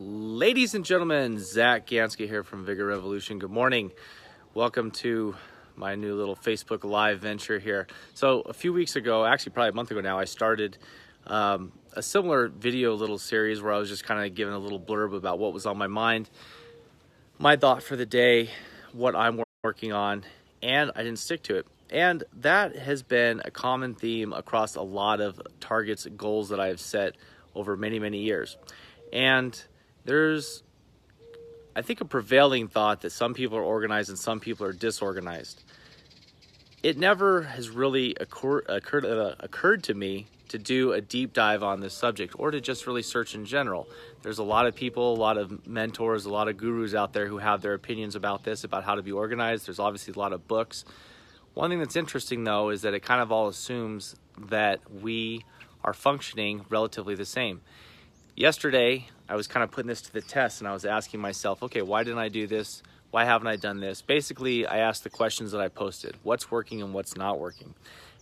Ladies and gentlemen, Zach Ganska here from Vigor Revolution. Good morning. Welcome to my new little Facebook Live venture here. So, a few weeks ago, actually, probably a month ago now, I started um, a similar video little series where I was just kind of giving a little blurb about what was on my mind, my thought for the day, what I'm working on, and I didn't stick to it. And that has been a common theme across a lot of targets, goals that I have set over many, many years. And there's, I think, a prevailing thought that some people are organized and some people are disorganized. It never has really occur, occurred, uh, occurred to me to do a deep dive on this subject or to just really search in general. There's a lot of people, a lot of mentors, a lot of gurus out there who have their opinions about this, about how to be organized. There's obviously a lot of books. One thing that's interesting though is that it kind of all assumes that we are functioning relatively the same. Yesterday, I was kind of putting this to the test and I was asking myself, okay, why didn't I do this? Why haven't I done this? Basically, I asked the questions that I posted what's working and what's not working.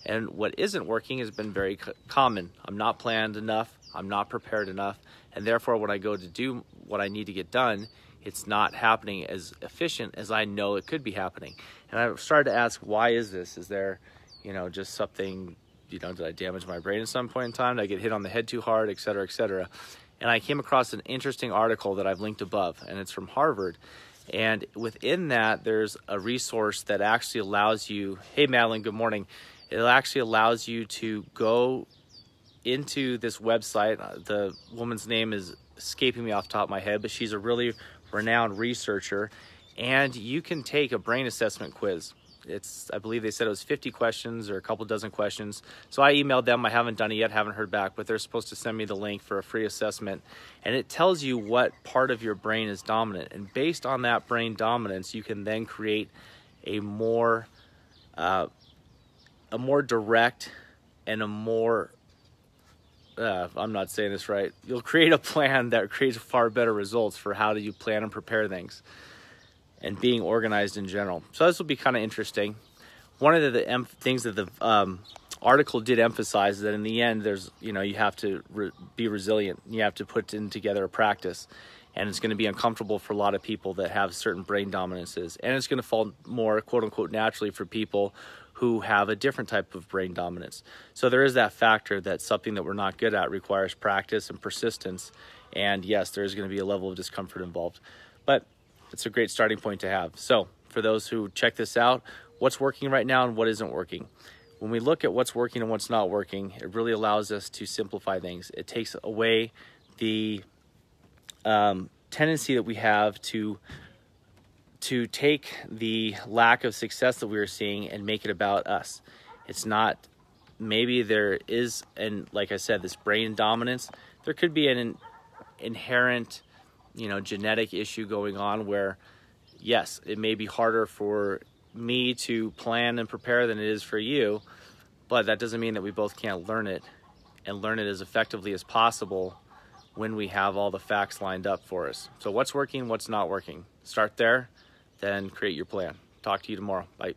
And what isn't working has been very common. I'm not planned enough, I'm not prepared enough, and therefore, when I go to do what I need to get done, it's not happening as efficient as I know it could be happening. And I started to ask, why is this? Is there, you know, just something, you know, did I damage my brain at some point in time? Did I get hit on the head too hard, et cetera, et cetera? And I came across an interesting article that I've linked above, and it's from Harvard. And within that, there's a resource that actually allows you, hey, Madeline, good morning. It actually allows you to go into this website. Uh, the woman's name is escaping me off top of my head, but she's a really renowned researcher. And you can take a brain assessment quiz. It's, I believe they said it was 50 questions or a couple dozen questions. So I emailed them. I haven't done it yet, haven't heard back, but they're supposed to send me the link for a free assessment. And it tells you what part of your brain is dominant. And based on that brain dominance, you can then create a more, uh, a more direct and a more uh, I'm not saying this right. You'll create a plan that creates far better results for how do you plan and prepare things and being organized in general. So this will be kind of interesting. One of the, em- things that the um, article did emphasize is that in the end, there's you know you have to re- be resilient. You have to put in together a practice, and it's going to be uncomfortable for a lot of people that have certain brain dominances, and it's going to fall more quote unquote naturally for people who have a different type of brain dominance. So there is that factor that something that we're not good at requires practice and persistence. And yes, there is going to be a level of discomfort involved. But it's a great starting point to have. So, for those who check this out, what's working right now and what isn't working. When we look at what's working and what's not working, it really allows us to simplify things. It takes away the um, tendency that we have to to take the lack of success that we are seeing and make it about us. It's not maybe there is and like I said this brain dominance, there could be an inherent you know genetic issue going on where yes it may be harder for me to plan and prepare than it is for you but that doesn't mean that we both can't learn it and learn it as effectively as possible when we have all the facts lined up for us. So what's working what's not working? Start there then create your plan. Talk to you tomorrow. Bye